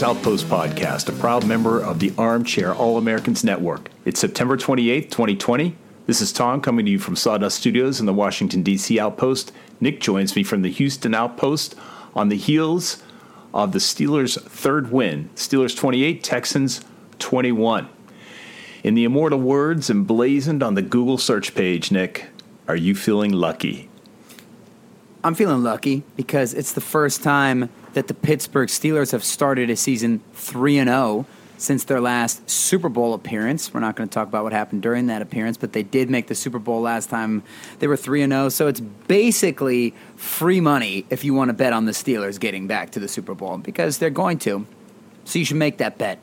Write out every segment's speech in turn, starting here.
Outpost Podcast, a proud member of the Armchair All Americans Network. It's September 28th, 2020. This is Tom coming to you from Sawdust Studios in the Washington, D.C. Outpost. Nick joins me from the Houston Outpost on the heels of the Steelers' third win Steelers 28, Texans 21. In the immortal words emblazoned on the Google search page, Nick, are you feeling lucky? I'm feeling lucky because it's the first time that the Pittsburgh Steelers have started a season 3 and 0 since their last Super Bowl appearance. We're not going to talk about what happened during that appearance, but they did make the Super Bowl last time they were 3 and 0, so it's basically free money if you want to bet on the Steelers getting back to the Super Bowl because they're going to. So you should make that bet.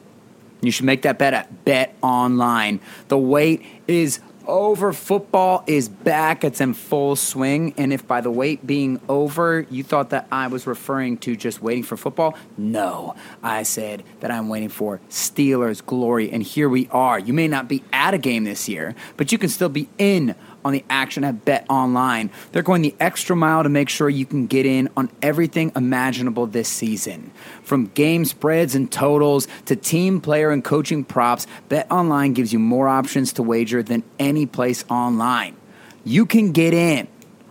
You should make that bet at Bet Online. The wait is over. Football is back. It's in full swing. And if by the wait being over, you thought that I was referring to just waiting for football, no. I said that I'm waiting for Steelers glory. And here we are. You may not be at a game this year, but you can still be in on the action at Bet Online. They're going the extra mile to make sure you can get in on everything imaginable this season. From game spreads and totals to team player and coaching props, Bet Online gives you more options to wager than any place online. You can get in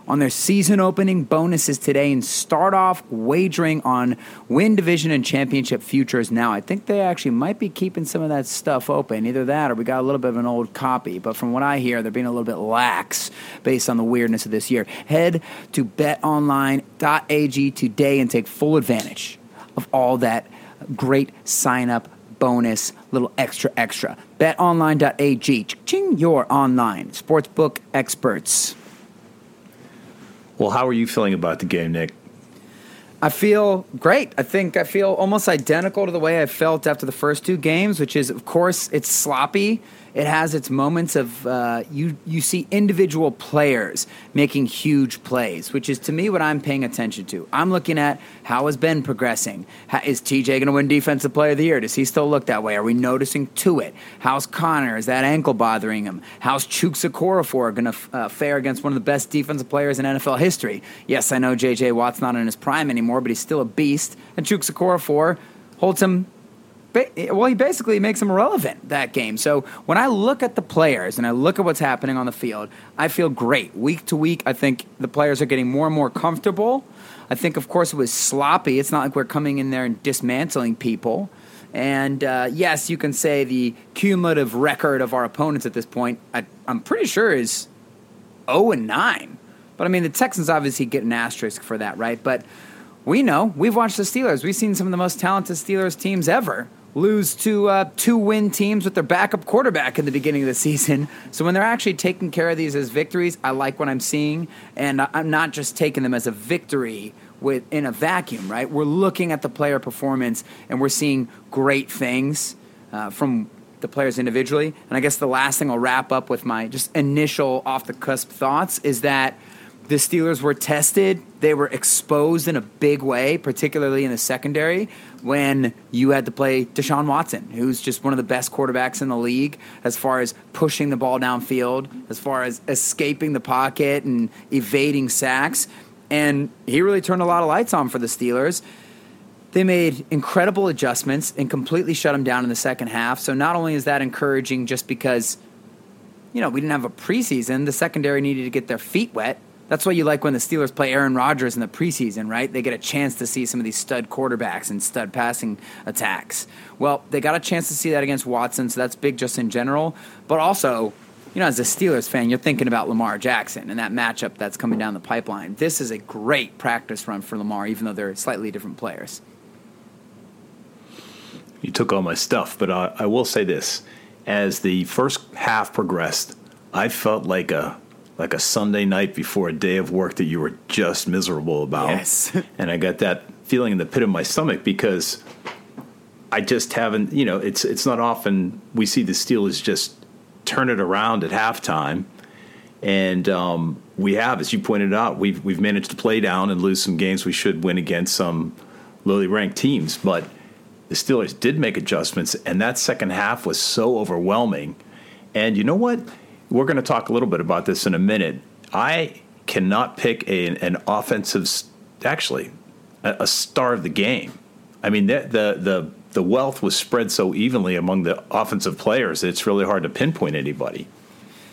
on their season opening bonuses today and start off wagering on win division and championship futures now. I think they actually might be keeping some of that stuff open. Either that or we got a little bit of an old copy. But from what I hear, they're being a little bit lax based on the weirdness of this year. Head to betonline.ag today and take full advantage of all that great sign up bonus, little extra extra. BetOnline.ag, your online sportsbook experts. Well, how are you feeling about the game, Nick? I feel great. I think I feel almost identical to the way I felt after the first two games, which is, of course, it's sloppy. It has its moments of uh, you. You see individual players making huge plays, which is to me what I'm paying attention to. I'm looking at how has Ben progressing. How, is TJ going to win Defensive Player of the Year? Does he still look that way? Are we noticing to it? How's Conner? Is that ankle bothering him? How's Chuksa Okorafor going to uh, fare against one of the best defensive players in NFL history? Yes, I know JJ Watt's not in his prime anymore, but he's still a beast. And Chuksa Okorafor holds him well, he basically makes him irrelevant that game. So when I look at the players and I look at what's happening on the field, I feel great. Week to week, I think the players are getting more and more comfortable. I think, of course, it was sloppy. It's not like we're coming in there and dismantling people. And uh, yes, you can say the cumulative record of our opponents at this point, I, I'm pretty sure is 0 and 9. But I mean, the Texans obviously get an asterisk for that, right? But we know, we've watched the Steelers. We've seen some of the most talented Steelers teams ever lose to uh, two win teams with their backup quarterback in the beginning of the season. So when they're actually taking care of these as victories, I like what I'm seeing, and I'm not just taking them as a victory with in a vacuum. Right? We're looking at the player performance, and we're seeing great things uh, from the players individually. And I guess the last thing I'll wrap up with my just initial off the cusp thoughts is that the Steelers were tested. They were exposed in a big way, particularly in the secondary, when you had to play Deshaun Watson, who's just one of the best quarterbacks in the league as far as pushing the ball downfield, as far as escaping the pocket and evading sacks. And he really turned a lot of lights on for the Steelers. They made incredible adjustments and completely shut him down in the second half. So not only is that encouraging just because, you know, we didn't have a preseason, the secondary needed to get their feet wet that's why you like when the Steelers play Aaron Rodgers in the preseason, right? They get a chance to see some of these stud quarterbacks and stud passing attacks. Well, they got a chance to see that against Watson, so that's big just in general. But also, you know, as a Steelers fan, you're thinking about Lamar Jackson and that matchup that's coming down the pipeline. This is a great practice run for Lamar, even though they're slightly different players. You took all my stuff, but uh, I will say this: as the first half progressed, I felt like a like a Sunday night before a day of work that you were just miserable about. Yes. and I got that feeling in the pit of my stomach because I just haven't. You know, it's it's not often we see the Steelers just turn it around at halftime. And um, we have, as you pointed out, we've we've managed to play down and lose some games we should win against some lowly ranked teams. But the Steelers did make adjustments, and that second half was so overwhelming. And you know what? We're going to talk a little bit about this in a minute. I cannot pick a, an offensive, actually, a, a star of the game. I mean, the, the the the wealth was spread so evenly among the offensive players it's really hard to pinpoint anybody.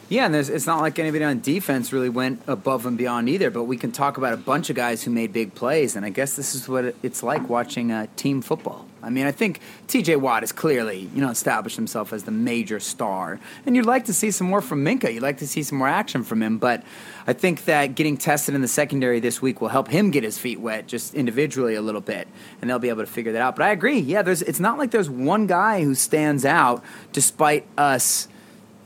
Yeah, and it's not like anybody on defense really went above and beyond either. But we can talk about a bunch of guys who made big plays, and I guess this is what it's like watching uh, team football. I mean, I think T.J. Watt has clearly, you know, established himself as the major star, and you'd like to see some more from Minkah. You'd like to see some more action from him, but I think that getting tested in the secondary this week will help him get his feet wet just individually a little bit, and they'll be able to figure that out. But I agree. Yeah, there's. It's not like there's one guy who stands out, despite us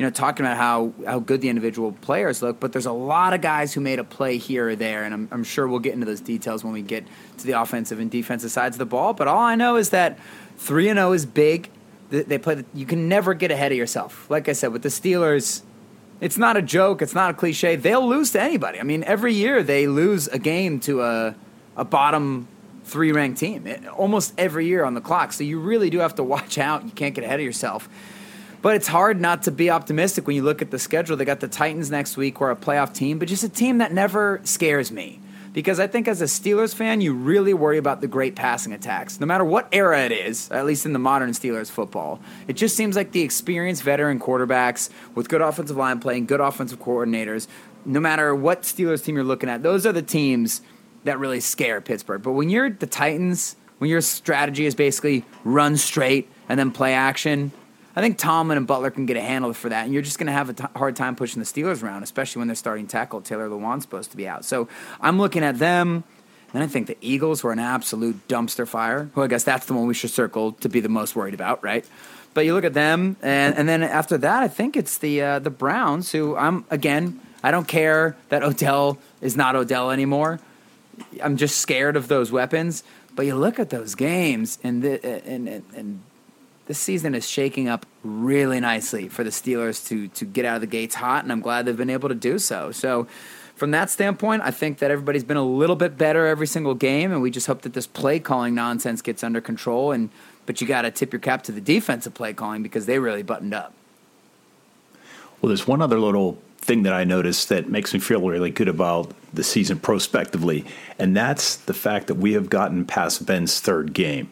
you know, talking about how, how good the individual players look, but there's a lot of guys who made a play here or there, and I'm, I'm sure we'll get into those details when we get to the offensive and defensive sides of the ball. But all I know is that 3 and 0 is big. They, play, you can never get ahead of yourself. Like I said, with the Steelers, it's not a joke, it's not a cliche. They'll lose to anybody. I mean, every year they lose a game to a, a bottom three ranked team, it, almost every year on the clock. So you really do have to watch out. You can't get ahead of yourself. But it's hard not to be optimistic when you look at the schedule. They got the Titans next week, who are a playoff team, but just a team that never scares me. Because I think as a Steelers fan, you really worry about the great passing attacks. No matter what era it is, at least in the modern Steelers football, it just seems like the experienced veteran quarterbacks with good offensive line playing, good offensive coordinators, no matter what Steelers team you're looking at, those are the teams that really scare Pittsburgh. But when you're the Titans, when your strategy is basically run straight and then play action, I think Tomlin and Butler can get a handle for that, and you're just going to have a t- hard time pushing the Steelers around, especially when they're starting tackle Taylor Lewan's supposed to be out. So I'm looking at them. Then I think the Eagles were an absolute dumpster fire. Who I guess that's the one we should circle to be the most worried about, right? But you look at them, and, and then after that, I think it's the uh, the Browns, who I'm again. I don't care that Odell is not Odell anymore. I'm just scared of those weapons. But you look at those games, and the, and, and, and this season is shaking up really nicely for the Steelers to to get out of the gates hot, and I'm glad they've been able to do so. So. From that standpoint, I think that everybody's been a little bit better every single game, and we just hope that this play calling nonsense gets under control. And but you got to tip your cap to the defensive play calling because they really buttoned up. Well, there's one other little thing that I noticed that makes me feel really good about the season prospectively, and that's the fact that we have gotten past Ben's third game.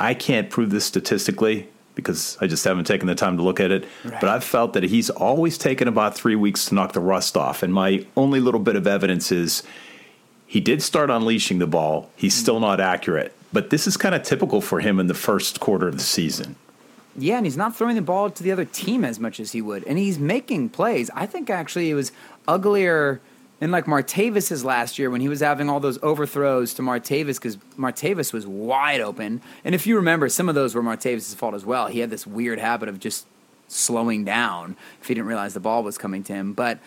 I can't prove this statistically because I just haven't taken the time to look at it. Right. But I've felt that he's always taken about three weeks to knock the rust off. And my only little bit of evidence is he did start unleashing the ball. He's mm-hmm. still not accurate. But this is kind of typical for him in the first quarter of the season. Yeah, and he's not throwing the ball to the other team as much as he would, and he's making plays. I think actually it was uglier in like Martavis's last year when he was having all those overthrows to Martavis because Martavis was wide open. And if you remember, some of those were Martavis's fault as well. He had this weird habit of just slowing down if he didn't realize the ball was coming to him. But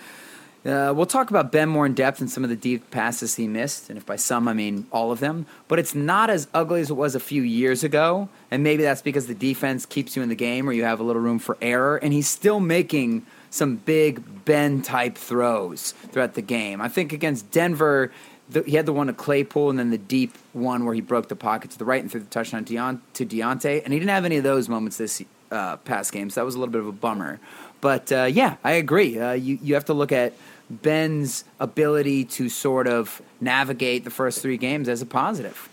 uh, we'll talk about Ben more in depth and some of the deep passes he missed, and if by some I mean all of them. But it's not as ugly as it was a few years ago, and maybe that's because the defense keeps you in the game, or you have a little room for error. And he's still making some big Ben type throws throughout the game. I think against Denver, the, he had the one to Claypool, and then the deep one where he broke the pocket to the right and threw the touchdown to, Deont- to Diontae, and he didn't have any of those moments this uh, past game, so that was a little bit of a bummer. But uh, yeah, I agree. Uh, you you have to look at Ben's ability to sort of navigate the first three games as a positive.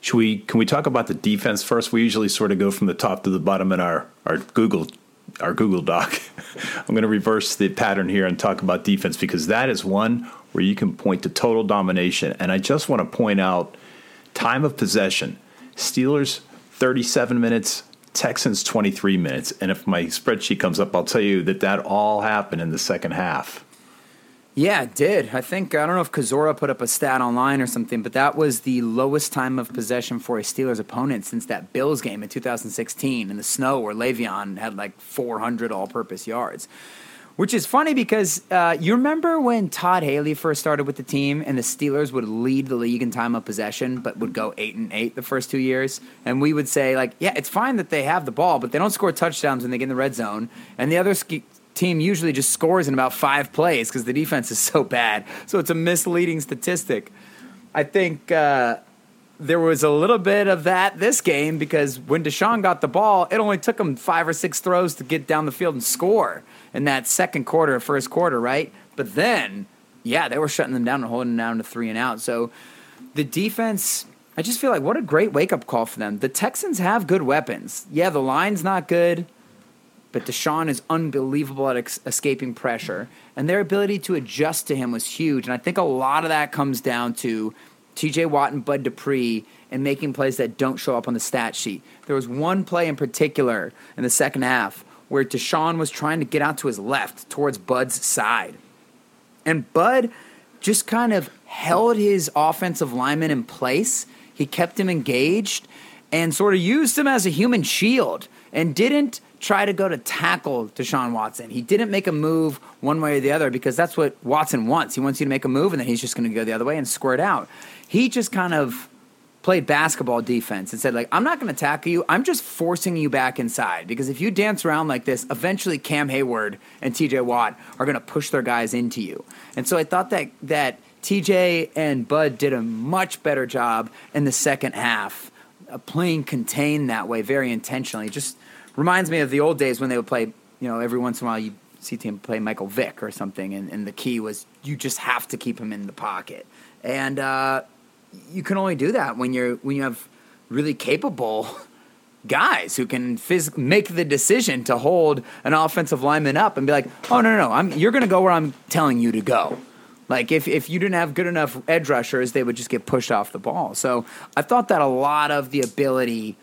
Should we? Can we talk about the defense first? We usually sort of go from the top to the bottom in our our Google our Google Doc. I'm going to reverse the pattern here and talk about defense because that is one where you can point to total domination. And I just want to point out time of possession. Steelers 37 minutes, Texans 23 minutes. And if my spreadsheet comes up, I'll tell you that that all happened in the second half. Yeah, it did. I think I don't know if Kazora put up a stat online or something, but that was the lowest time of possession for a Steelers opponent since that Bills game in 2016 in the snow, where Le'Veon had like 400 all-purpose yards. Which is funny because uh, you remember when Todd Haley first started with the team, and the Steelers would lead the league in time of possession, but would go eight and eight the first two years, and we would say like, yeah, it's fine that they have the ball, but they don't score touchdowns when they get in the red zone, and the other team usually just scores in about five plays because the defense is so bad. So it's a misleading statistic. I think uh, there was a little bit of that this game because when Deshaun got the ball, it only took him five or six throws to get down the field and score in that second quarter, first quarter, right? But then, yeah, they were shutting them down and holding them down to three and out. So the defense, I just feel like what a great wake up call for them. The Texans have good weapons. Yeah, the line's not good but Deshaun is unbelievable at ex- escaping pressure, and their ability to adjust to him was huge. And I think a lot of that comes down to T.J. Watt and Bud Dupree and making plays that don't show up on the stat sheet. There was one play in particular in the second half where Deshaun was trying to get out to his left towards Bud's side, and Bud just kind of held his offensive lineman in place. He kept him engaged and sort of used him as a human shield and didn't try to go to tackle Deshaun Watson. He didn't make a move one way or the other because that's what Watson wants. He wants you to make a move and then he's just going to go the other way and squirt out. He just kind of played basketball defense and said like I'm not going to tackle you. I'm just forcing you back inside because if you dance around like this, eventually Cam Heyward and TJ Watt are going to push their guys into you. And so I thought that that TJ and Bud did a much better job in the second half, uh, playing contained that way very intentionally. Just reminds me of the old days when they would play. You know, every once in a while you see team play Michael Vick or something, and, and the key was you just have to keep him in the pocket, and uh, you can only do that when you're when you have really capable guys who can phys- make the decision to hold an offensive lineman up and be like, oh no no no, I'm you're going to go where I'm telling you to go. Like if, if you didn't have good enough edge rushers, they would just get pushed off the ball. So I thought that a lot of the ability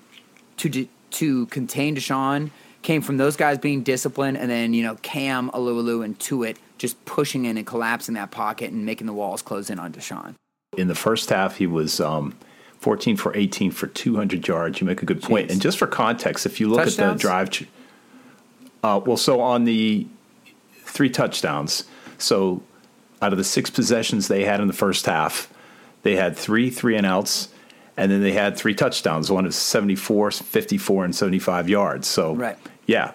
to de- to contain Deshaun came from those guys being disciplined, and then you know Cam, Alualu, and Tuitt just pushing in and collapsing that pocket and making the walls close in on Deshaun. In the first half, he was um, 14 for 18 for 200 yards. You make a good point. And just for context, if you look at the drive, uh, well, so on the three touchdowns, so out of the six possessions they had in the first half, they had three three and outs, and then they had three touchdowns. One is 74, 54, and 75 yards. So, Right. yeah,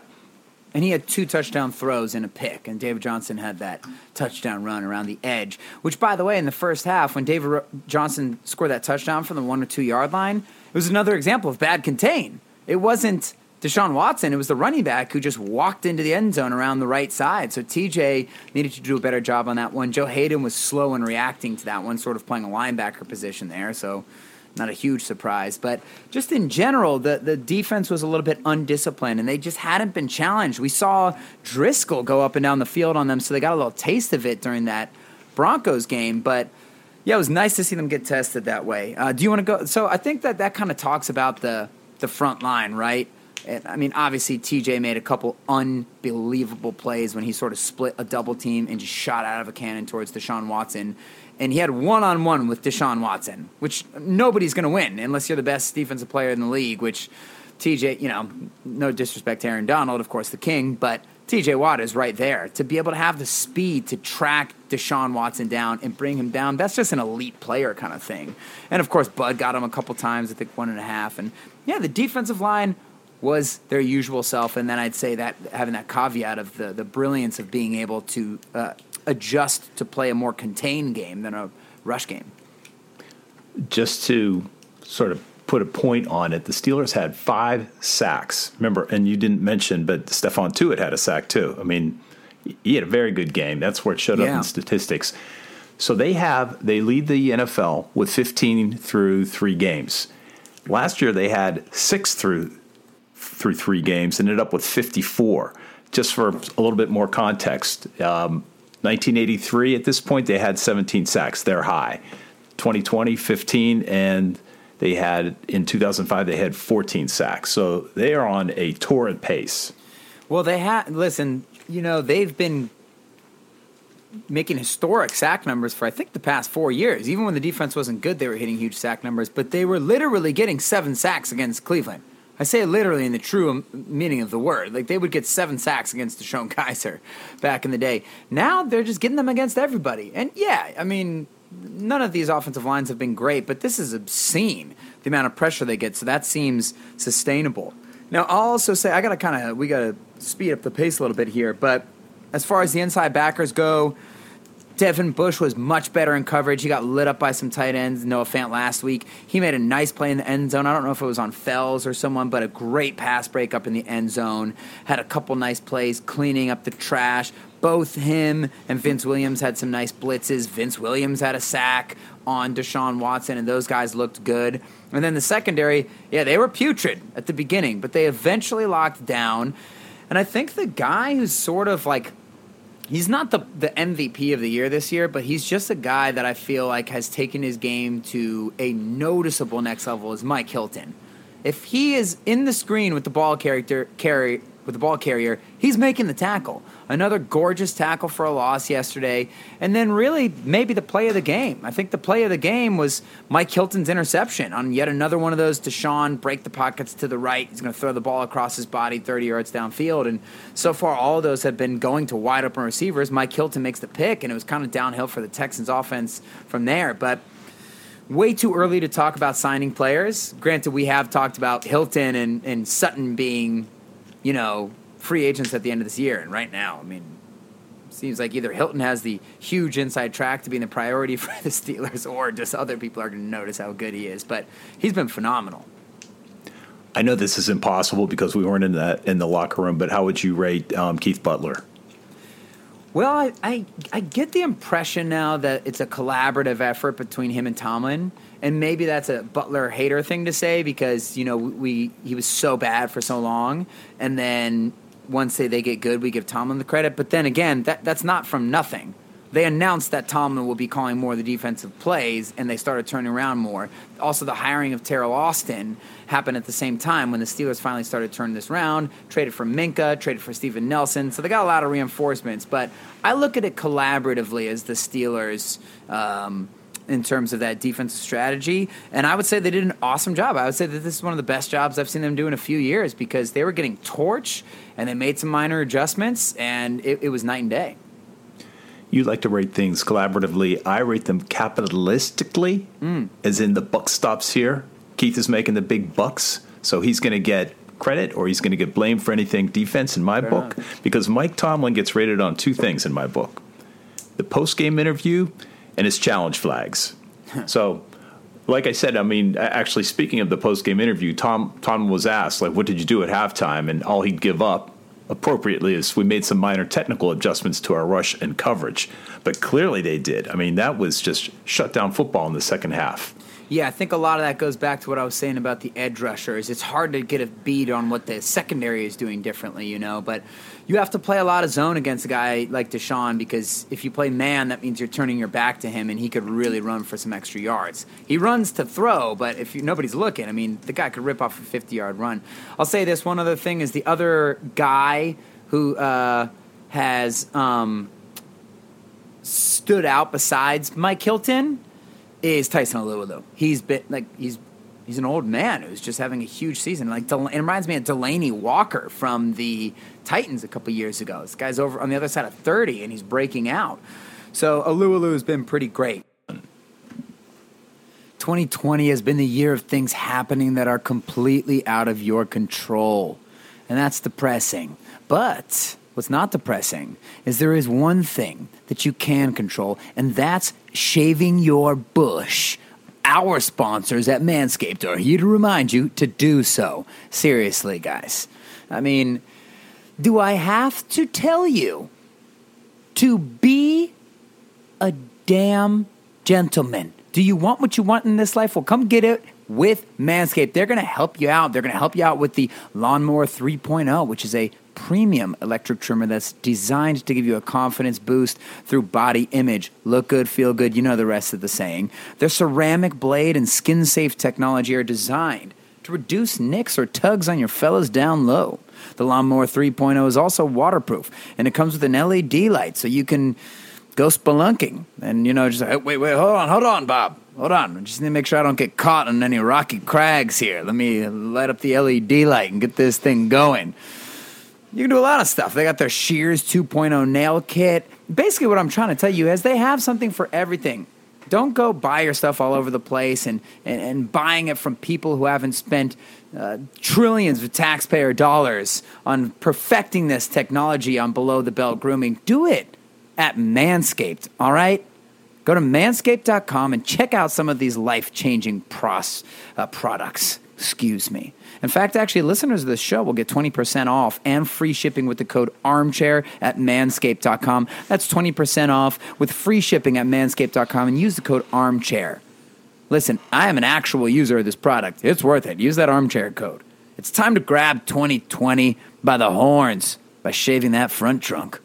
And he had two touchdown throws and a pick, and David Johnson had that touchdown run around the edge. Which, by the way, in the first half, when David Ro- Johnson scored that touchdown from the one or two yard line, it was another example of bad contain. It wasn't Deshaun Watson; it was the running back who just walked into the end zone around the right side. So TJ needed to do a better job on that one. Joe Haden was slow in reacting to that one, sort of playing a linebacker position there. So not a huge surprise. But just in general, the, the defense was a little bit undisciplined and they just hadn't been challenged. We saw Driskel go up and down the field on them, so they got a little taste of it during that Broncos game. But yeah, it was nice to see them get tested that way. Uh, do you want to go? So I think that that kind of talks about the the front line, right? And, I mean, obviously TJ made a couple unbelievable plays when he sort of split a double team and just shot out of a cannon towards Deshaun Watson. And he had one on one with Deshaun Watson, which nobody's going to win unless you're the best defensive player in the league, which TJ, you know, no disrespect to Aaron Donald, of course, the king, but TJ Watt is right there. To be able to have the speed to track Deshaun Watson down and bring him down, that's just an elite player kind of thing. And of course, Bud got him a couple times, I think one and a half. And yeah, the defensive line was their usual self. And then I'd say that having that caveat of the, the brilliance of being able to uh, adjust to play a more contained game than a rush game. just to sort of put a point on it, the Steelers had five sacks. Remember, and you didn't mention, but Stephon Tuitt had a sack too. I mean, he had a very good game. That's where it showed up in statistics. So they have they lead the NFL with 15 through three games. Last year they had six through through three games, ended up with 54. Just for a little bit more context, um, 1983 at this point they had 17 sacks. They're high. 2020 15 and They had in 2005 they had 14 sacks. So they are on a torrid pace. Well, they had listen. You know, they've been making historic sack numbers for I think the past four years. Even when the defense wasn't good, they were hitting huge sack numbers. But they were literally getting seven sacks against Cleveland. I say it literally in the true meaning of the word. Like they would get seven sacks against DeShone Kizer back in the day. Now they're just getting them against everybody. And yeah, I mean, none of these offensive lines have been great, but this is obscene the amount of pressure they get. So that seems sustainable. Now I'll also say I gotta kind of we gotta speed up the pace a little bit here, but as far as the inside backers go, Devin Bush was much better in coverage. He got lit up by some tight ends. Noah Fant last week. He made a nice play in the end zone. I don't know if it was on Fells or someone, but a great pass break up in the end zone. Had a couple nice plays cleaning up the trash. Both him and Vince Williams had some nice blitzes. Vince Williams had a sack on Deshaun Watson, and those guys looked good. And then the secondary, yeah, they were putrid at the beginning, but they eventually locked down. And I think the guy who's sort of like he's not the the MVP of the year this year, but he's just a guy that I feel like has taken his game to a noticeable next level. Is Mike Hilton? If he is in the screen with the ball character carry with the ball carrier, he's making the tackle. Another gorgeous tackle for a loss yesterday, and then really maybe the play of the game. I think the play of the game was Mike Hilton's interception on yet another one of those. Deshaun break the pockets to the right. He's going to throw the ball across his body, thirty yards downfield, and so far all of those have been going to wide open receivers. Mike Hilton makes the pick, and it was kind of downhill for the Texans offense from there, but way too early to talk about signing players. Granted, we have talked about Hilton and, and Sutton being, you know, free agents at the end of this year. And right now, I mean, seems like either Hilton has the huge inside track to being the priority for the Steelers, or just other people are going to notice how good he is. But he's been phenomenal. I know this is impossible because we weren't in that in the locker room, but how would you rate um, Keith Butler? Well, I, I I get the impression now that it's a collaborative effort between him and Tomlin, and maybe that's a Butler hater thing to say because you know we he was so bad for so long, and then once they, they get good, we give Tomlin the credit. But then again, that that's not from nothing. They announced that Tomlin will be calling more of the defensive plays, and they started turning around more. Also, the hiring of Teryl Austin happened at the same time when the Steelers finally started turning this around. Traded for Minkah, traded for Steven Nelson, so they got a lot of reinforcements. But I look at it collaboratively as the Steelers. Um, in terms of that defensive strategy. And I would say they did an awesome job. I would say that this is one of the best jobs I've seen them do in a few years because they were getting torch and they made some minor adjustments and it, it was night and day. You like to rate things collaboratively. I rate them capitalistically, mm. as in the buck stops here. Keith is making the big bucks, so he's going to get credit or he's going to get blamed for anything defense in my book because Mike Tomlin gets rated on two things in my book the post game interview and his challenge flags. so, like I said, I mean, actually, speaking of the post game interview, Tom Tom was asked like, "What did you do at halftime?" And all he'd give up appropriately is we made some minor technical adjustments to our rush and coverage, but clearly they did. I mean, that was just shut down football in the second half. Yeah, I think a lot of that goes back to what I was saying about the edge rushers. It's hard to get a beat on what the secondary is doing differently, you know, but you have to play a lot of zone against a guy like Deshaun because if you play man, that means you're turning your back to him and he could really run for some extra yards. He runs to throw, but if you, nobody's looking, I mean, the guy could rip off a 50 yard run. I'll say this one other thing is the other guy who uh, has um, stood out besides Mike Hilton is Tyson Alualu. He's been like he's he's an old man who's just having a huge season. Like Del- it reminds me of Delanie Walker from the Titans a couple years ago. This guy's over on the other side of thirty and he's breaking out. So Alualu has been pretty great. 2020 has been the year of things happening that are completely out of your control. And that's depressing. But what's not depressing is there is one thing that you can control, and that's shaving your bush. Our sponsors at Manscaped are here to remind you to do so. Seriously, guys. I mean, do I have to tell you to be a damn gentleman. Do you want what you want in this life? Well, come get it with Manscaped. They're going to help you out. They're going to help you out with the Lawnmower 3.0, which is a premium electric trimmer that's designed to give you a confidence boost through body image. Look good, feel good, you know the rest of the saying. Their ceramic blade and skin safe technology are designed to reduce nicks or tugs on your fellas down low. The Lawnmower 3.0 is also waterproof, and it comes with an LED light so you can go spelunking. And, you know, just, hey, wait, wait, hold on, hold on, Bob. Hold on. I just need to make sure I don't get caught on any rocky crags here. Let me light up the LED light and get this thing going. You can do a lot of stuff. They got their Shears 2.0 nail kit. Basically, what I'm trying to tell you is they have something for everything. Don't go buy your stuff all over the place and, and, and buying it from people who haven't spent uh, trillions of taxpayer dollars on perfecting this technology on below the belt grooming. Do it at Manscaped, all right? Go to manscaped.com and check out some of these life changing pros, uh, products. Excuse me. In fact, actually, listeners of this show will get 20% off and free shipping with the code armchair at manscaped.com. That's 20% off with free shipping at manscaped.com and use the code armchair. Listen, I am an actual user of this product. It's worth it. Use that armchair code. It's time to grab 2020 by the horns by shaving that front trunk.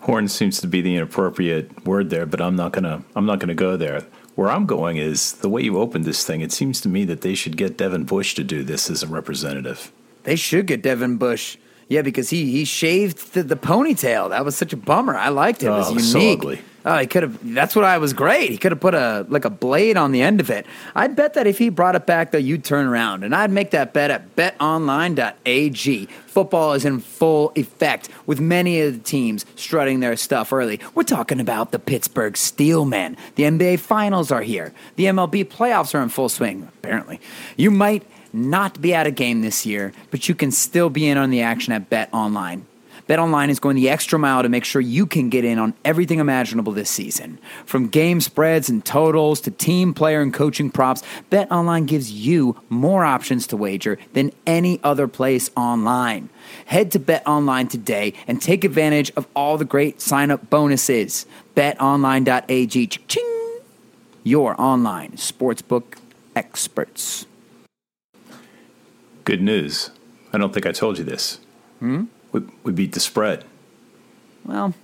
Horn seems to be the inappropriate word there, but I'm not gonna I'm not gonna go there. Where I'm going is the way you opened this thing. It seems to me that they should get Devin Bush to do this as a representative. They should get Devin Bush. Yeah, because he he shaved the, the ponytail. That was such a bummer. I liked it. It was Oh, so unique. ugly. Oh, he could have. That's what I was great. He could have put a like a blade on the end of it. I'd bet that if he brought it back, though, you'd turn around, and I'd make that bet at BetOnline.ag. Football is in full effect, with many of the teams strutting their stuff early. We're talking about the Pittsburgh Steelmen. The NBA Finals are here. The MLB playoffs are in full swing. Apparently, you might not be at a game this year, but you can still be in on the action at Bet Online. BetOnline is going the extra mile to make sure you can get in on everything imaginable this season. From game spreads and totals to team player and coaching props, BetOnline gives you more options to wager than any other place online. Head to BetOnline today and take advantage of all the great sign-up bonuses. BetOnline.ag. Ching! Your online sportsbook experts. Good news. I don't think I told you this. Hmm? We, we beat the spread. Well,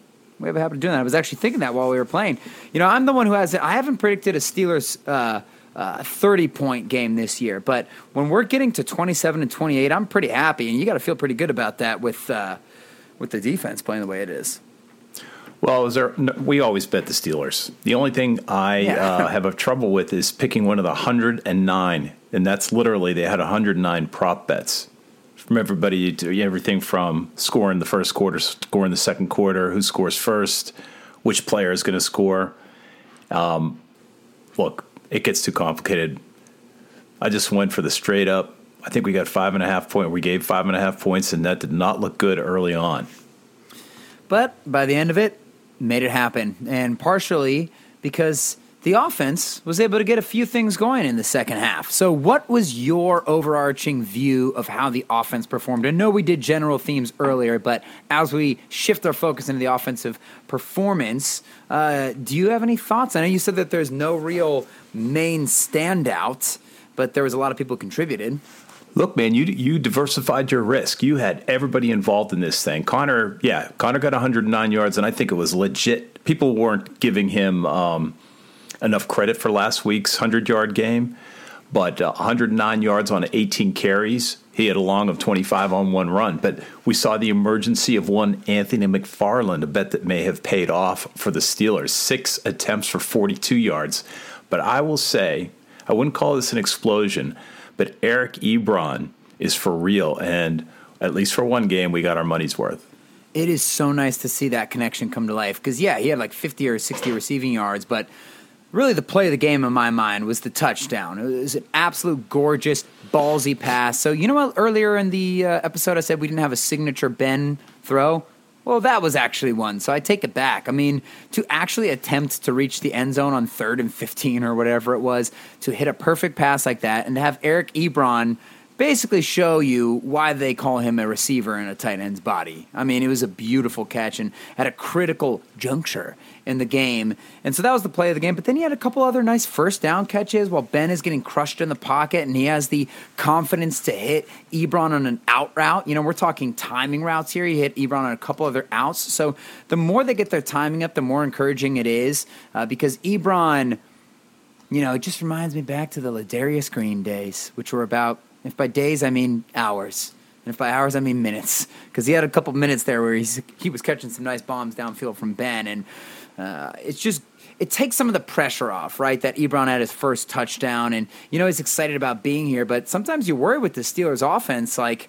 we have a habit of doing that. I was actually thinking that while we were playing. You know, I'm the one who has it. I haven't predicted a Steelers uh, uh, 30 point game this year, but when we're getting to 27 and 28, I'm pretty happy, and you got to feel pretty good about that with uh, with the defense playing the way it is. Well, is there, no, we always bet the Steelers. The only thing I Yeah. uh, have a trouble with is picking one of the 109, and that's literally they had 109 prop bets from everybody to everything from scoring the first quarter, scoring the second quarter, who scores first, which player is going to score. Um, look, it gets too complicated. I just went for the straight up. I think we got five and a half point. We gave five and a half points, and that did not look good early on. But by the end of it, made it happen. And partially because the offense was able to get a few things going in the second half. So, what was your overarching view of how the offense performed? I know we did general themes earlier, but as we shift our focus into the offensive performance, uh, do you have any thoughts? I know you said that there's no real main standout, but there was a lot of people contributed. Look, man, you you diversified your risk. You had everybody involved in this thing. Conner, yeah, Conner got 109 yards, and I think it was legit. People weren't giving him um, enough credit for last week's 100 yard game, but uh, 109 yards on 18 carries. He had a long of 25 on one run, but we saw the emergency of one Anthony McFarland, a bet that may have paid off for the Steelers. Six attempts for 42 yards. But I will say, I wouldn't call this an explosion, but Eric Ebron is for real. And at least for one game, we got our money's worth. It is so nice to see that connection come to life because yeah, he had like 50 or 60 receiving yards, but really the play of the game in my mind was the touchdown. It was an absolute gorgeous ballsy pass. So you know what? Earlier in the uh, episode, I said we didn't have a signature Ben throw. Well, that was actually one, so I take it back. I mean, to actually attempt to reach the end zone on third and 15 or whatever it was, to hit a perfect pass like that, and to have Eric Ebron basically show you why they call him a receiver in a tight end's body. I mean, it was a beautiful catch and at a critical juncture in the game. And so that was the play of the game. But then he had a couple other nice first down catches while Ben is getting crushed in the pocket and he has the confidence to hit Ebron on an out route. You know, we're talking timing routes here. He hit Ebron on a couple other outs. So the more they get their timing up, the more encouraging it is uh, because Ebron you know, it just reminds me back to the Ladarius Green days, which were about, if by days I mean hours, and if by hours I mean minutes, because he had a couple minutes there where he's he was catching some nice bombs downfield from Ben, and uh, it's just it takes some of the pressure off, right? That Ebron had his first touchdown, and you know he's excited about being here, but sometimes you worry with the Steelers' offense, like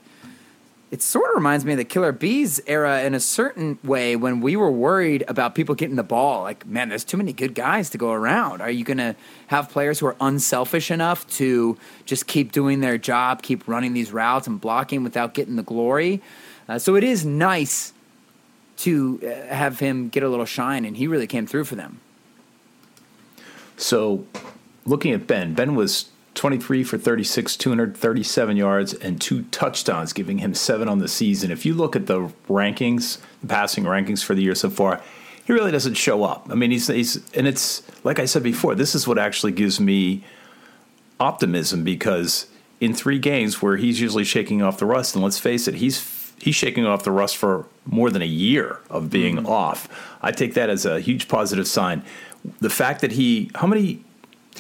it sort of reminds me of the Killer Bees era in a certain way when we were worried about people getting the ball. Like, man, there's too many good guys to go around. Are you going to have players who are unselfish enough to just keep doing their job, keep running these routes and blocking without getting the glory? Uh, so it is nice to uh, have him get a little shine, and he really came through for them. So, looking at Ben, Ben was 23 for 36, 237 yards, and two touchdowns, giving him seven on the season. If you look at the rankings, the passing rankings for the year so far, he really doesn't show up. I mean, he's, he's and it's like I said before, this is what actually gives me optimism because in three games where he's usually shaking off the rust, and let's face it, he's he's shaking off the rust for more than a year of being Mm-hmm. off. I take that as a huge positive sign. The fact that he, how many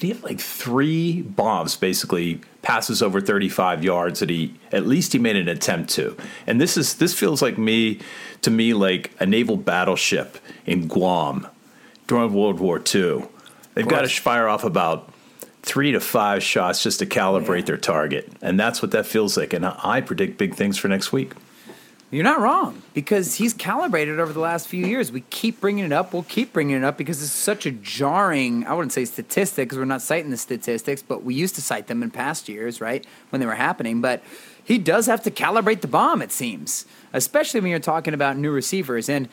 he had like three bombs basically passes over 35 yards that he at least he made an attempt to. And this is this feels like me to me like a naval battleship in guam during world war ii they've got to fire off about three to five shots just to calibrate their target. And that's what that feels like. And i predict big things for next week You're not wrong because he's calibrated over the last few years. We keep bringing it up. We'll keep bringing it up because it's such a jarring, I wouldn't say statistic because we're not citing the statistics, but we used to cite them in past years, right? When they were happening. But he does have to calibrate the bomb, it seems, especially when you're talking about new receivers. And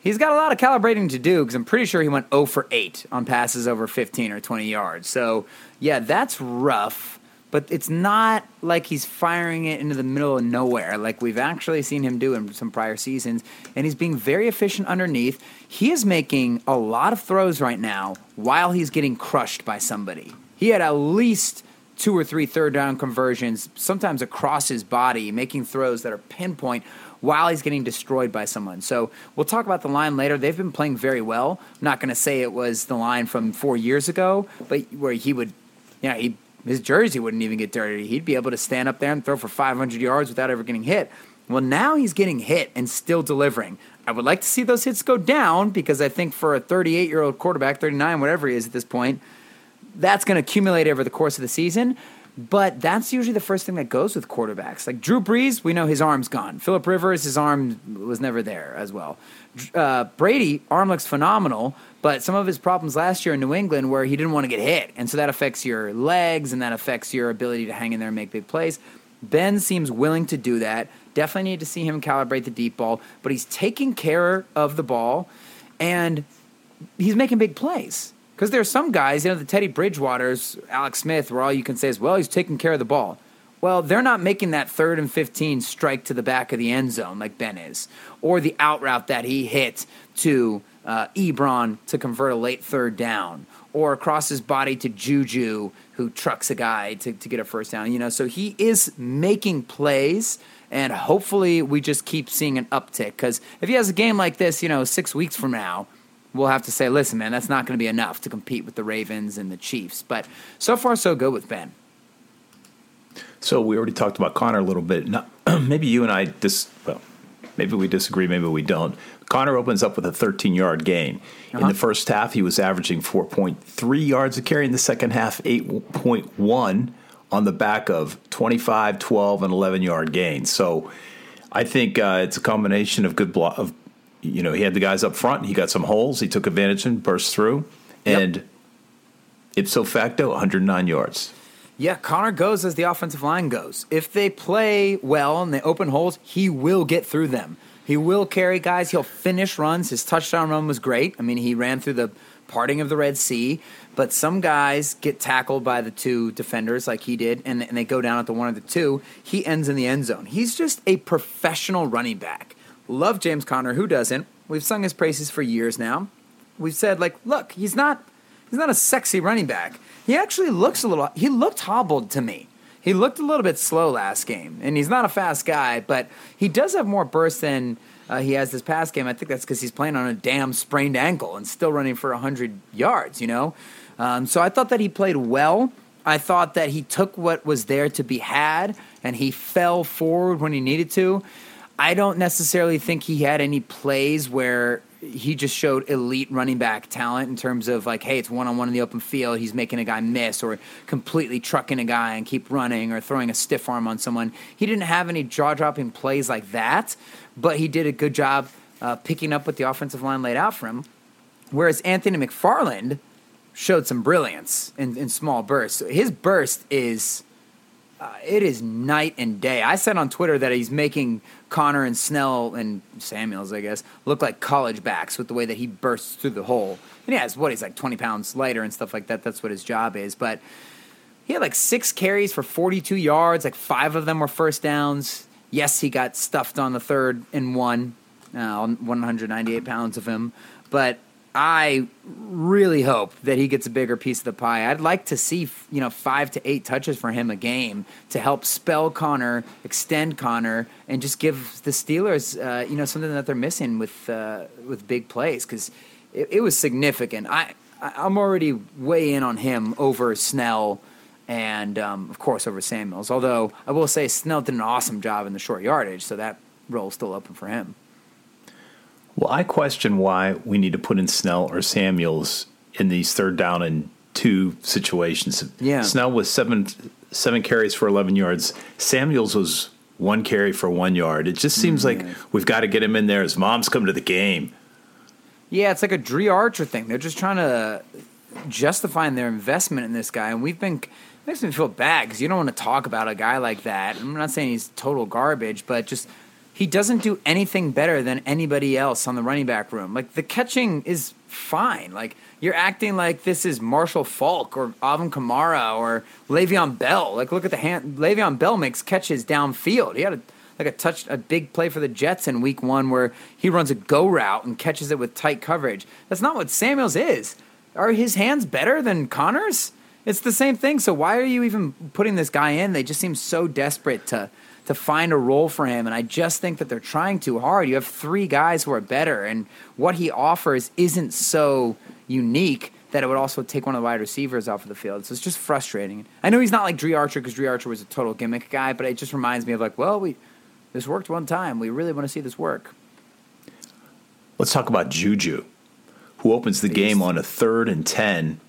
he's got a lot of calibrating to do because I'm pretty sure he went 0 for 8 on passes over 15 or 20 yards. So, yeah, that's rough but it's not like he's firing it into the middle of nowhere like we've actually seen him do in some prior seasons and he's being very efficient underneath he is making a lot of throws right now while he's getting crushed by somebody he had at least two or three third down conversions sometimes across his body making throws that are pinpoint while he's getting destroyed by someone. So we'll talk about the line later. They've been playing very well. I'm not going to say it was the line from four years ago, but where he would, you know, he his jersey wouldn't even get dirty. He'd be able to stand up there and throw for 500 yards without ever getting hit. Well, now he's getting hit and still delivering. I would like to see those hits go down because I think for a 38 year old quarterback, 39, whatever he is at this point, that's going to accumulate over the course of the season. But that's usually the first thing that goes with quarterbacks. Like Drew Brees, we know his arm's gone. Philip Rivers, his arm was never there as well. Uh, Brady, arm looks phenomenal, but some of his problems last year in New England where he didn't want to get hit. And so that affects your legs and that affects your ability to hang in there and make big plays. Ben seems willing to do that. Definitely need to see him calibrate the deep ball, but he's taking care of the ball and he's making big plays. Because there are some guys, you know, the Teddy Bridgewaters, Alex Smith, where all you can say is, well, he's taking care of the ball. Well, they're not making that third and 15 strike to the back of the end zone like Ben is, or the out route that he hit to uh, Ebron to convert a late third down, or across his body to Juju, who trucks a guy to, to get a first down. You know, so he is making plays, and hopefully we just keep seeing an uptick. Because if he has a game like this, you know, six weeks from now, we'll have to say, listen, man, that's not going to be enough to compete with the Ravens and the Chiefs. But so far, so good with Ben. So we already talked about Conner a little bit. Not, maybe you and I dis well, maybe we disagree, maybe we don't. Conner opens up with a 13 yard gain. In Uh-huh. the first half, he was averaging 4.3 yards a carry. In the second half, 8.1 on the back of 25, 12, and 11 yard gains. So I think uh, it's a combination of good block. Of you know, he had the guys up front. He got some holes. He took advantage and burst through, Yep. and ipso facto, 109 yards. Yeah, Conner goes as the offensive line goes. If they play well and they open holes, he will get through them. He will carry guys. He'll finish runs. His touchdown run was great. I mean, he ran through the parting of the Red Sea. But some guys get tackled by the two defenders, like he did, and, and they go down at the one or the two. He ends in the end zone. He's just a professional running back. Love James Conner. Who doesn't? We've sung his praises for years now. We've said like, look, he's not he's not a sexy running back. He actually looks a little. He looked hobbled to me. He looked a little bit slow last game, and he's not a fast guy, but he does have more burst than uh, he has this past game. I think that's because he's playing on a damn sprained ankle and still running for 100 yards, you know? Um, so I thought that he played well. I thought that he took what was there to be had and he fell forward when he needed to. I don't necessarily think he had any plays where he just showed elite running back talent in terms of like, hey, it's one on one in the open field. He's making a guy miss or completely trucking a guy and keep running or throwing a stiff arm on someone. He didn't have any jaw dropping plays like that, but he did a good job uh, picking up what the offensive line laid out for him. Whereas Anthony McFarland showed some brilliance in, in small bursts. His burst is uh, it is night and day. I said on Twitter that he's making Conner and Snell and Samuels, I guess, look like college backs with the way that he bursts through the hole. And he has what he's like twenty pounds lighter and stuff like that. That's what his job is. But he had like six carries for forty-two yards. Like five of them were first downs. Yes, he got stuffed on the third and one, uh, on 198 pounds of him. But I really hope that he gets a bigger piece of the pie. I'd like to see, you know, five to eight touches for him a game to help spell Conner, extend Conner, and just give the Steelers, uh, you know, something that they're missing with uh, with big plays because it, it, was significant. I I'm already way in on him over Snell and um, of course over Samuels. Although I will say Snell did an awesome job in the short yardage, so that role's still open for him. Well, I question why we need to put in Snell or Samuels in these third down and two situations. Yeah. Snell was seven seven carries for eleven yards. Samuels was one carry for one yard. It just seems mm-hmm. like we've got to get him in there. His mom's come to the game. Yeah, it's like a Dri Archer thing. They're just trying to justify their investment in this guy, and we've been makes me feel bad because you don't want to talk about a guy like that. I'm not saying he's total garbage, but just he doesn't do anything better than anybody else on the running back room. Like the catching is fine. Like you're acting like this is Marshall Faulk or Alvin Kamara or Le'Veon Bell. Like look at the hand. Le'Veon Bell makes catches downfield. He had a like a touch a big play for the Jets in week one where he runs a go route and catches it with tight coverage. That's not what Samuels is. Are his hands better than Conner's? It's the same thing. So why are you even putting this guy in? They just seem so desperate to to find a role for him. And I just think that they're trying too hard. You have three guys who are better, and what he offers isn't so unique that it would also take one of the wide receivers off of the field. So it's just frustrating. I know he's not like Dri Archer because Dri Archer was a total gimmick guy, but it just reminds me of like, well, we this worked one time. We really want to see this work. Let's talk about Juju, who opens the game on a third and ten,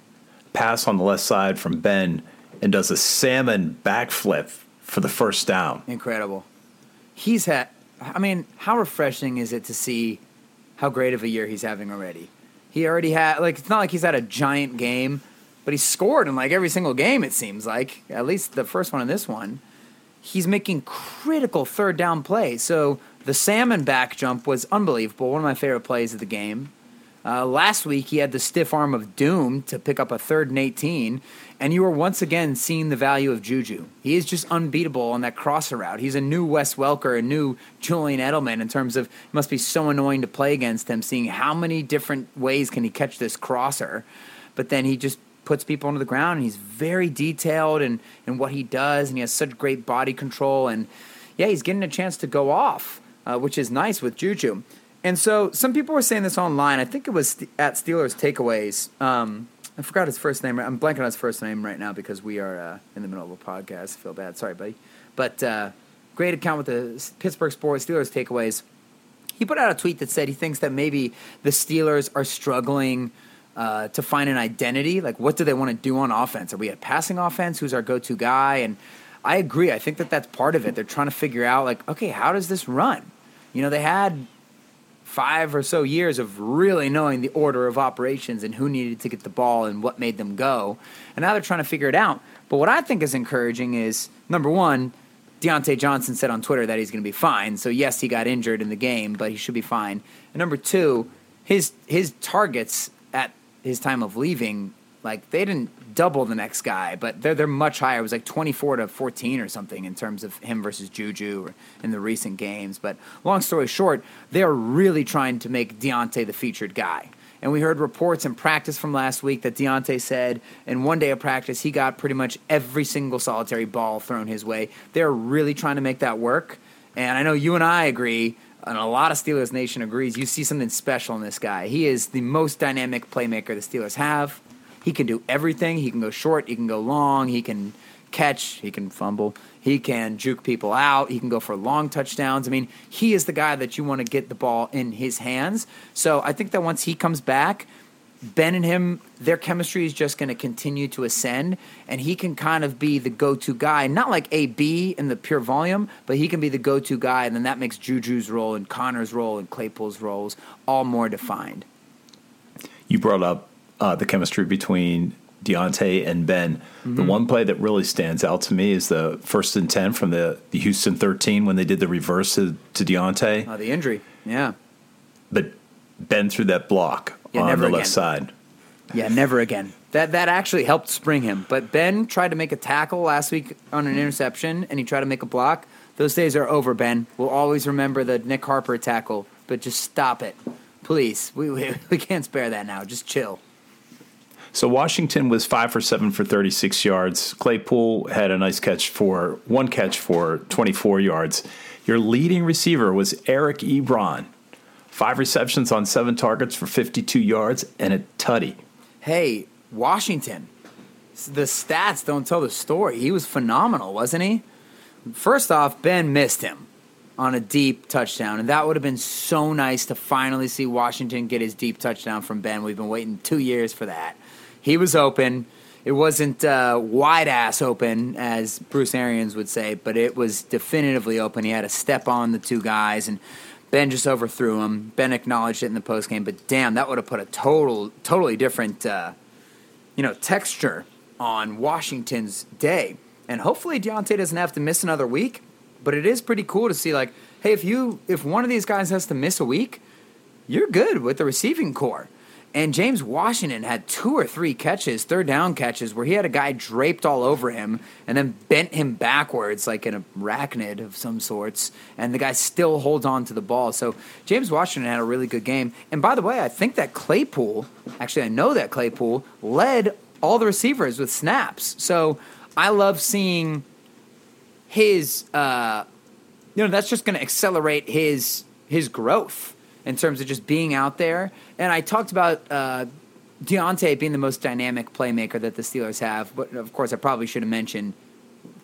pass on the left side from Ben, and does a salmon backflip for the first down. Incredible. He's had. I mean, how refreshing is it to see how great of a year he's having already? He already had like it's not like he's had a giant game, but he scored in like every single game. It seems like at least the first one and this one. He's making critical third down plays. So the salmon back jump was unbelievable. One of my favorite plays of the game. Uh, last week, he had the stiff arm of doom to pick up a third and 18, and you are once again seeing the value of Juju. He is just unbeatable on that crosser route. He's a new Wes Welker, a new Julian Edelman in terms of it must be so annoying to play against him, seeing how many different ways can he catch this crosser. But then he just puts people onto the ground, and he's very detailed in, in what he does, and he has such great body control. And yeah, he's getting a chance to go off, uh, which is nice with Juju. And so some people were saying this online. I think it was at Steelers Takeaways. Um, I forgot his first name. I'm blanking on his first name right now because we are uh, in the middle of a podcast. I feel bad. Sorry, buddy. But uh, great account with the Pittsburgh Sports Steelers Takeaways. He put out a tweet that said he thinks that maybe the Steelers are struggling uh, to find an identity. Like, what do they want to do on offense? Are we a passing offense? Who's our go-to guy? And I agree. I think that that's part of it. They're trying to figure out, like, okay, how does this run? You know, they had five or so years of really knowing the order of operations and who needed to get the ball and what made them go. And now they're trying to figure it out. But what I think is encouraging is number one, Diontae Johnson said on Twitter that he's going to be fine. So yes, he got injured in the game, but he should be fine. And number two, his his targets at his time of leaving, like they didn't double the next guy, but they're they're much higher. It was like twenty four to fourteen or something in terms of him versus Juju in the recent games. But long story short, they are really trying to make Diontae the featured guy. And we heard reports in practice from last week that Diontae said in one day of practice he got pretty much every single solitary ball thrown his way. They're really trying to make that work. And I know you and I agree, and a lot of Steelers Nation agrees. You see something special in this guy. He is the most dynamic playmaker the Steelers have. He can do everything. He can go short. He can go long. He can catch. He can fumble. He can juke people out. He can go for long touchdowns. I mean, he is the guy that you want to get the ball in his hands. So I think that once he comes back, Ben and him, their chemistry is just going to continue to ascend, and he can kind of be the go-to guy. Not like AB in the pure volume, but he can be the go-to guy, and then that makes Juju's role and Conner's role and Claypool's roles all more defined. You brought up uh, the chemistry between Diontae and Ben. The one play that really stands out to me is the first and 10 from the, the Houston 13 when they did the reverse to, to Diontae. Uh, the injury, yeah, But Ben threw that block Yeah, on the again. left side. yeah, never again. That that actually helped spring him. But Ben tried to make a tackle last week on an interception, and he tried to make a block. Those days are over, Ben. We'll always remember the Nick Harper tackle, but just stop it, please. We we, we can't spare that now. Just chill. So Washington was five for seven for 36 yards. Claypool had a nice catch for one catch for 24 yards. Your leading receiver was Eric Ebron. Five receptions on seven targets for 52 yards and a tutty. Hey, Washington. The stats don't tell the story. He was phenomenal, wasn't he? First off, Ben missed him on a deep touchdown, and that would have been so nice to finally see Washington get his deep touchdown from Ben. We've been waiting two years for that. He was open. It wasn't uh, wide ass open, as Bruce Arians would say, but it was definitively open. He had to step on the two guys, and Ben just overthrew him. Ben acknowledged it in the postgame, but damn, that would have put a total, totally different, uh, you know, texture on Washington's day. And hopefully Diontae doesn't have to miss another week. But it is pretty cool to see, like, hey, if you if one of these guys has to miss a week, you're good with the receiving core. And James Washington had two or three catches, third down catches, where he had a guy draped all over him and then bent him backwards like an arachnid of some sorts. And the guy still holds on to the ball. So James Washington had a really good game. And by the way, I think that Claypool, actually, I know that Claypool led all the receivers with snaps. So I love seeing his uh, you know that's just going to accelerate his his growth in terms of just being out there. And I talked about uh, Diontae being the most dynamic playmaker that the Steelers have, but of course I probably should have mentioned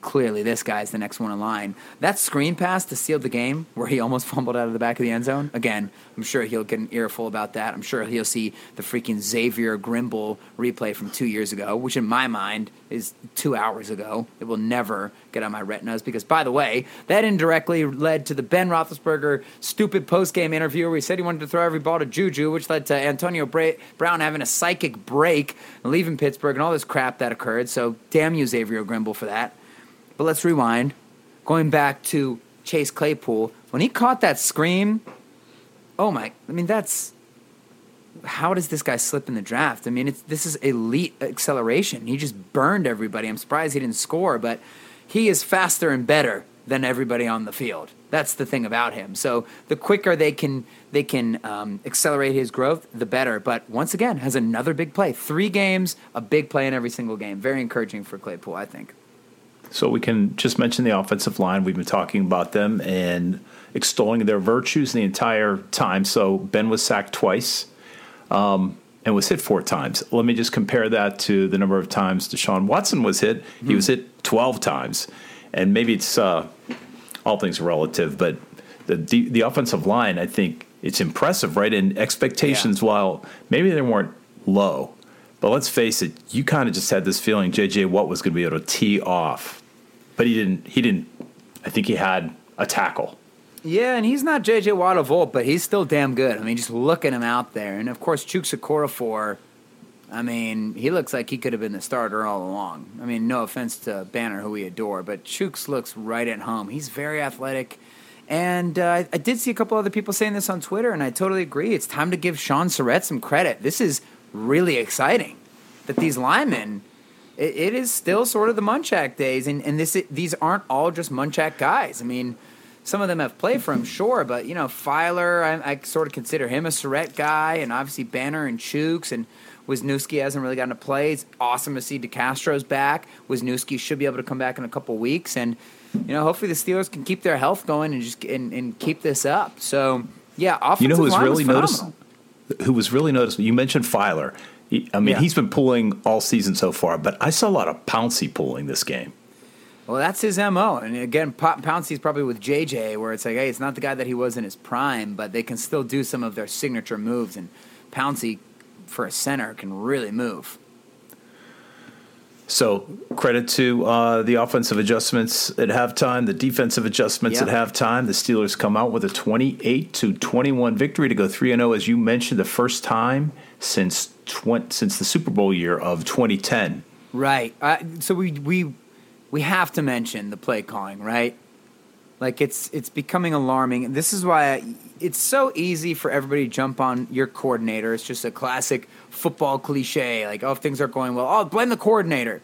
clearly this guy's the next one in line. That screen pass to seal the game, where he almost fumbled out of the back of the end zone. Again, I'm sure he'll get an earful about that. I'm sure he'll see the freaking Xavier Grimble replay from two years ago, which in my mind is two hours ago. It will never get on my retinas because, by the way, that indirectly led to the Ben Roethlisberger stupid post-game interview where he said he wanted to throw every ball to Juju, which led to Antonio Bra- Brown having a psychic break and leaving Pittsburgh and all this crap that occurred. So damn you, Xavier Grimble, for that. But let's rewind. Going back to Chase Claypool, when he caught that scream, oh my, I mean, that's. How does this guy slip in the draft? I mean, this is elite acceleration. He just burned everybody. I'm surprised he didn't score, but he is faster and better than everybody on the field. That's the thing about him. So the quicker they can they can um, accelerate his growth, the better. But once again, has another big play. Three games, a big play in every single game. Very encouraging for Claypool, I think. So we can just mention the offensive line. We've been talking about them and extolling their virtues the entire time. So Ben was sacked twice um, and was hit four times. Let me just compare that to the number of times Deshaun Watson was hit. He was hit 12 times. And maybe it's uh, all things relative, but the, the the offensive line, I think it's impressive, right? And expectations, Yeah. while maybe they weren't low, but let's face it, you kind of just had this feeling JJ Watt was going to be able to tee off, but he didn't. He didn't. I think he had a tackle. Yeah, and he's not JJ Watt of old, but he's still damn good. I mean, just look at him out there. And of course, Chuks Okorafor, I mean, he looks like he could have been the starter all along. I mean, no offense to Banner, who we adore, but Chuks looks right at home. He's very athletic. And uh, I- did see a couple other people saying this on Twitter, and I totally agree. It's time to give Sean Sarrett some credit. This is really exciting. That these linemen, it, it is still sort of the Munchak days, and, and this these aren't all just Munchak guys. I mean, some of them have played for him, sure, but you know, Feiler, I, I sort of consider him a Sarrett guy, and obviously Banner and Chuks, and Wisniewski hasn't really gotten to play. It's awesome to see DeCastro's back. Wisniewski should be able to come back in a couple weeks, and you know, hopefully the Steelers can keep their health going and just and, and keep this up. So yeah, offensive You know who was line really phenomenal. Who was really noticeable? You mentioned Feiler. He- I mean, Yeah. he's been pulling all season so far, but I saw a lot of Pouncey pulling this game. Well, that's his mo. And again, Pa- Pouncey's probably with JJ, where it's like, hey, it's not the guy that he was in his prime, but they can still do some of their signature moves. And Pouncey, for a center, can really move. So credit to uh, the offensive adjustments at halftime, the defensive adjustments Yeah. at halftime. The Steelers come out with a 28 to 21 victory to go 3 0, as you mentioned, the first time since tw- since the Super Bowl year of 2010. Right. Uh, so we we we have to mention the play calling, right? Like it's it's becoming alarming. This is why I, it's so easy for everybody to jump on your coordinator. It's just a classic football cliche, like oh, if things aren't going well, oh, blame the coordinator.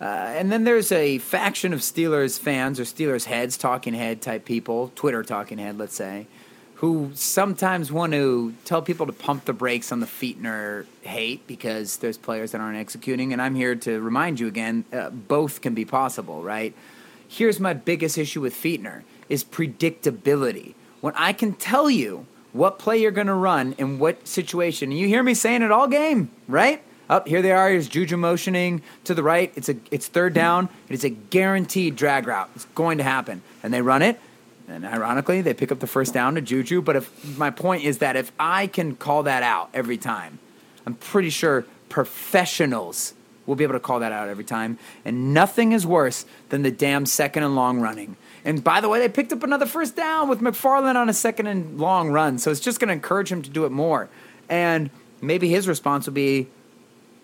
Uh, and then there's a faction of Steelers fans or Steelers heads, talking head type people, Twitter talking head, let's say, who sometimes want to tell people to pump the brakes on the Fichtner hate because there's players that aren't executing. And I'm here to remind you again, uh, both can be possible, right? Here's my biggest issue with Fichtner is predictability. When I can tell you what play you're going to run in what situation, and you hear me saying it all game, right? Up here they are. Here's Juju motioning to the right. It's a it's third down. It is a guaranteed drag route. It's going to happen, and they run it. And ironically, they pick up the first down to Juju. But if my point is that if I can call that out every time, I'm pretty sure professionals will be able to call that out every time. And nothing is worse than the damn second and long running. And by the way, they picked up another first down with McFarland on a second and long run. So it's just going to encourage him to do it more. And maybe his response will be,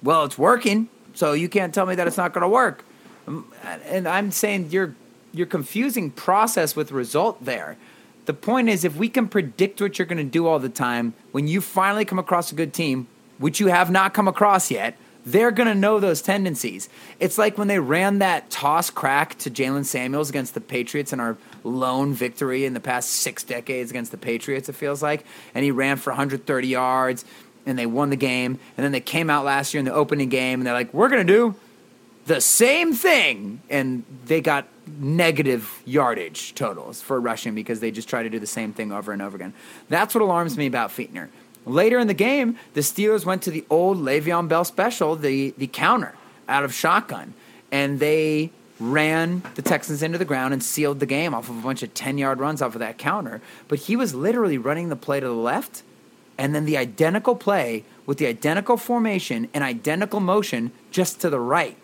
well, it's working, so you can't tell me that it's not going to work. Um, And I'm saying you're you're confusing process with result there. The point is, if we can predict what you're going to do all the time, when you finally come across a good team, which you have not come across yet, they're going to know those tendencies. It's like when they ran that toss crack to Jaylen Samuels against the Patriots in our lone victory in the past six decades against the Patriots, it feels like. And he ran for 130 yards and they won the game. And then they came out last year in the opening game and they're like, we're going to do the same thing. And they got negative yardage totals for rushing because they just try to do the same thing over and over again. That's what alarms me about Fichtner. Later in the game, the Steelers went to the old Le'Veon Bell special, the, the counter out of shotgun. And they ran the Texans into the ground and sealed the game off of a bunch of 10 yard runs off of that counter. But he was literally running the play to the left and then the identical play with the identical formation and identical motion just to the right.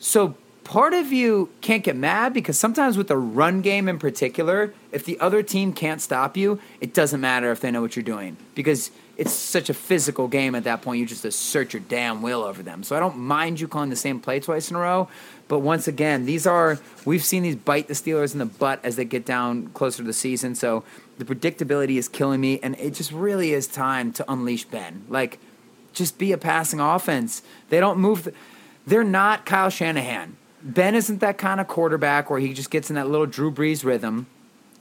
So part of you can't get mad because sometimes with the run game in particular, if the other team can't stop you, it doesn't matter if they know what you're doing because it's such a physical game at that point. You just assert your damn will over them. So I don't mind you calling the same play twice in a row. But once again, these are we've seen these bite the Steelers in the butt as they get down closer to the season. So the predictability is killing me, and it just really is time to unleash Ben. Like, just be a passing offense. They don't move. The, they're not Kyle Shanahan. Ben isn't that kind of quarterback where he just gets in that little Drew Brees rhythm.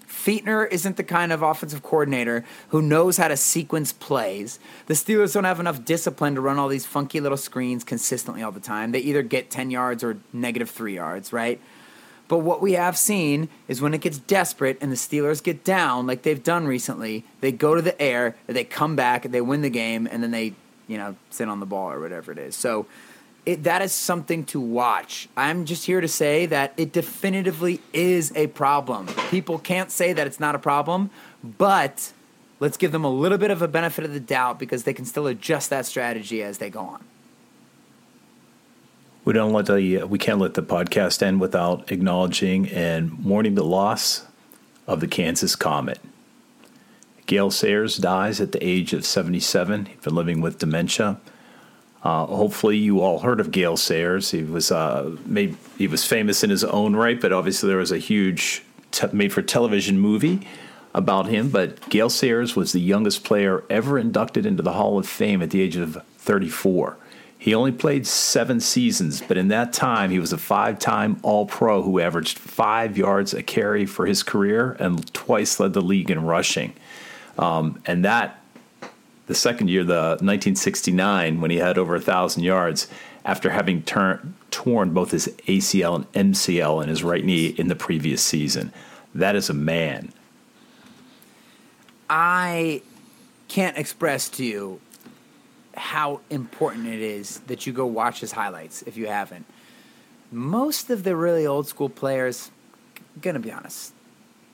Fichtner isn't the kind of offensive coordinator who knows how to sequence plays. The Steelers don't have enough discipline to run all these funky little screens consistently all the time. They either get 10 yards or negative three yards, right? But what we have seen is when it gets desperate and the Steelers get down, like they've done recently, they go to the air, they come back, they win the game, and then they, you know, sit on the ball or whatever it is. So it, that is something to watch. I'm just here to say that it definitively is a problem. People can't say that it's not a problem, but let's give them a little bit of a benefit of the doubt because they can still adjust that strategy as they go on. We don't let the uh, we can't let the podcast end without acknowledging and mourning the loss of the Kansas Comet. Gale Sayers dies at the age of 77. He'd been living with dementia. Uh, hopefully, you all heard of Gale Sayers. He was uh, made he was famous in his own right, but obviously there was a huge te- made-for-television movie about him. But Gale Sayers was the youngest player ever inducted into the Hall of Fame at the age of 34. He only played seven seasons, but in that time, he was a five time All Pro who averaged five yards a carry for his career and twice led the league in rushing. Um, and that, the second year, the 1969, when he had over a 1,000 yards, after having torn both his ACL and MCL in his right knee in the previous season. That is a man. I can't express to you how important it is that you go watch his highlights if you haven't. Most of the really old school players, gonna be honest,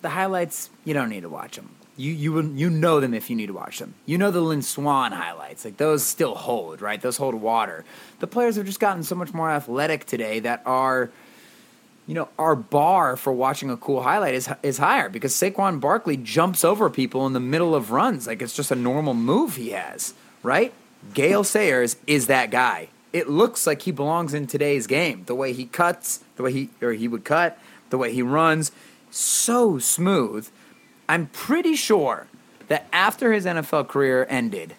the highlights you don't need to watch them. You you you know them if you need to watch them. You know the Lynn Swann highlights, like those still hold, right? Those hold water. The players have just gotten so much more athletic today that are you know, our bar for watching a cool highlight is is higher because Saquon Barkley jumps over people in the middle of runs. Like it's just a normal move he has, right? Gale Sayers is that guy. It looks like he belongs in today's game. The way he cuts, the way he or he would cut, the way he runs, so smooth. I'm pretty sure that after his NFL career ended,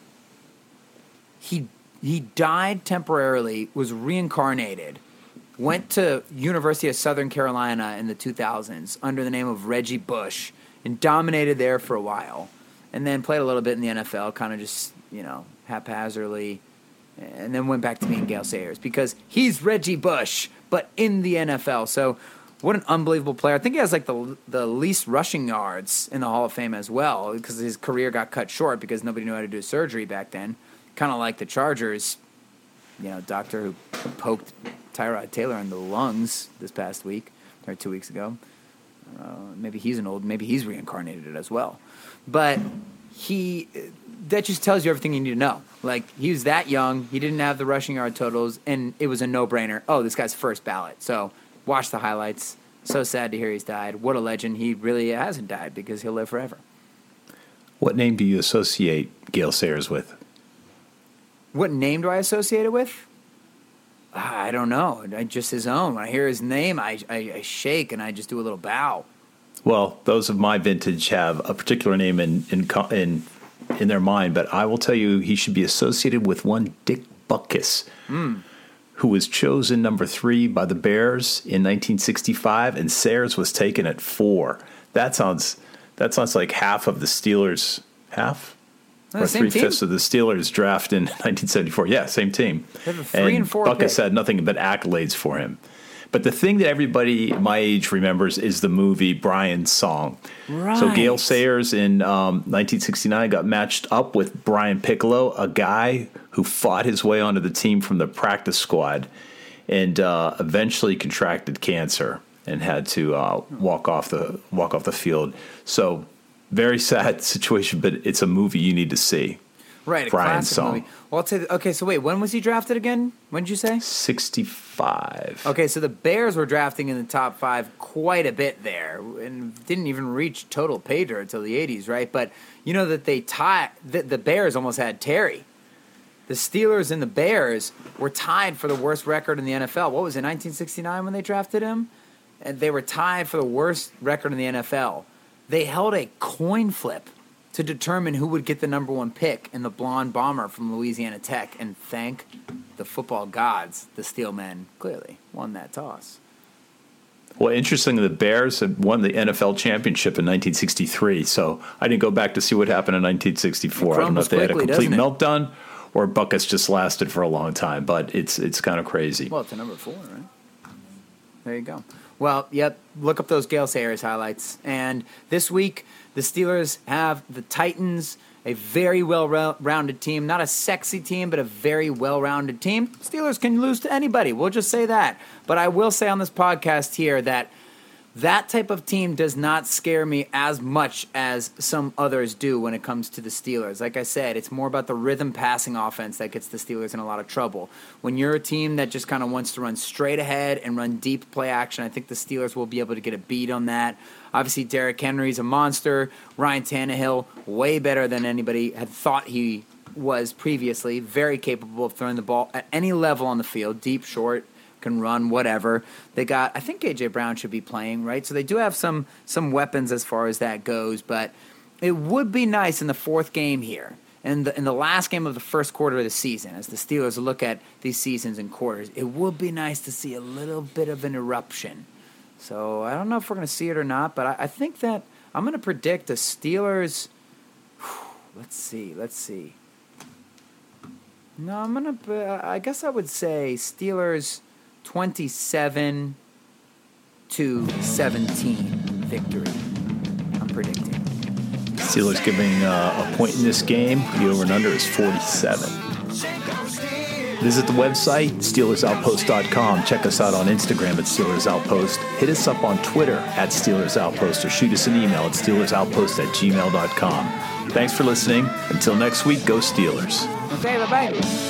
he he died temporarily, was reincarnated, went to University of Southern Carolina in the 2000s under the name of Reggie Bush and dominated there for a while, and then played a little bit in the NFL, kind of just you know haphazardly, and then went back to being Gale Sayers because he's Reggie Bush, but in the NFL. So. What an unbelievable player! I think he has like the the least rushing yards in the Hall of Fame as well, because his career got cut short because nobody knew how to do surgery back then. Kind of like the Chargers, you know, doctor who poked Tyrod Taylor in the lungs this past week or two weeks ago. Uh, maybe he's an old, maybe he's reincarnated as well. But he, that just tells you everything you need to know. Like he was that young, he didn't have the rushing yard totals, and it was a no brainer. Oh, this guy's first ballot. So watch the highlights. So sad to hear he's died. What a legend. He really hasn't died because he'll live forever. What name do you associate Gale Sayers with? What name do I associate it with? Ah, I don't know. I, just his own. When I hear his name, I, I, I shake and I just do a little bow. Well, those of my vintage have a particular name in in in, in their mind, but I will tell you he should be associated with one Dick Butkus, who was chosen number three by the Bears in 1965, and Sayers was taken at four. That sounds that sounds like half of the Steelers half. Or three team? fifths of the Steelers draft in 1974. Yeah, same team. They have a three and four Butkus pick. had nothing but accolades for him. But the thing that everybody my age remembers is the movie Brian's Song. Right. So Gale Sayers in um, 1969 got matched up with Brian Piccolo, a guy who fought his way onto the team from the practice squad, and uh, eventually contracted cancer and had to uh, walk off the walk off the field. So very sad situation, but it's a movie you need to see. Right, a Brian's classic song. movie. Well, I'll tell you, okay, so wait, when was he drafted again? When did you say? 65. Okay, so the Bears were drafting in the top five quite a bit there, and didn't even reach total pay dirt until the '80s, right? But you know that they tie the, the Bears almost had Terry. The Steelers and the Bears were tied for the worst record in the NFL. What was it, 1969 when they drafted him? And they were tied for the worst record in the NFL. They held a coin flip to determine who would get the number one pick in the blonde bomber from Louisiana Tech. And thank the football gods, the Steelmen clearly won that toss. Well, interestingly, the Bears had won the NFL championship in 1963. So I didn't go back to see what happened in 1964. I don't know if they had a complete meltdown or Butkus just lasted for a long time, but it's it's kind of crazy. Well, to number four, right? There you go. Well, yep. Look up those Gale Sayers highlights. And this week, the Steelers have the Titans, a very well-rounded team. Not a sexy team, but a very well-rounded team. Steelers can lose to anybody. We'll just say that. But I will say on this podcast here that that type of team does not scare me as much as some others do when it comes to the Steelers. Like I said, it's more about the rhythm passing offense that gets the Steelers in a lot of trouble. When you're a team that just kind of wants to run straight ahead and run deep play action, I think the Steelers will be able to get a beat on that. Obviously, Derrick Henry's a monster. Ryan Tannehill, way better than anybody had thought he was previously. Very capable of throwing the ball at any level on the field, deep, short, can run, whatever. They got I think AJ Brown should be playing, right? So they do have some some weapons as far as that goes, but it would be nice in the fourth game here in the in the last game of the first quarter of the season, as the Steelers look at these seasons and quarters, it would be nice to see a little bit of an eruption. So I don't know if we're going to see it or not, but I, I think that I'm going to predict the Steelers. Let's see. Let's see. No, I'm gonna. uh, I guess I would say Steelers 27 to 17 victory. I'm predicting. Steelers giving uh, a point in this game. The over and under is 47. Visit the website, SteelersOutpost.com. Check us out on Instagram at Steelers Outpost. Hit us up on Twitter at Steelers Outpost or shoot us an email at SteelersOutpost at gmail.com. Thanks for listening. Until next week, go Steelers. Okay, bye bye.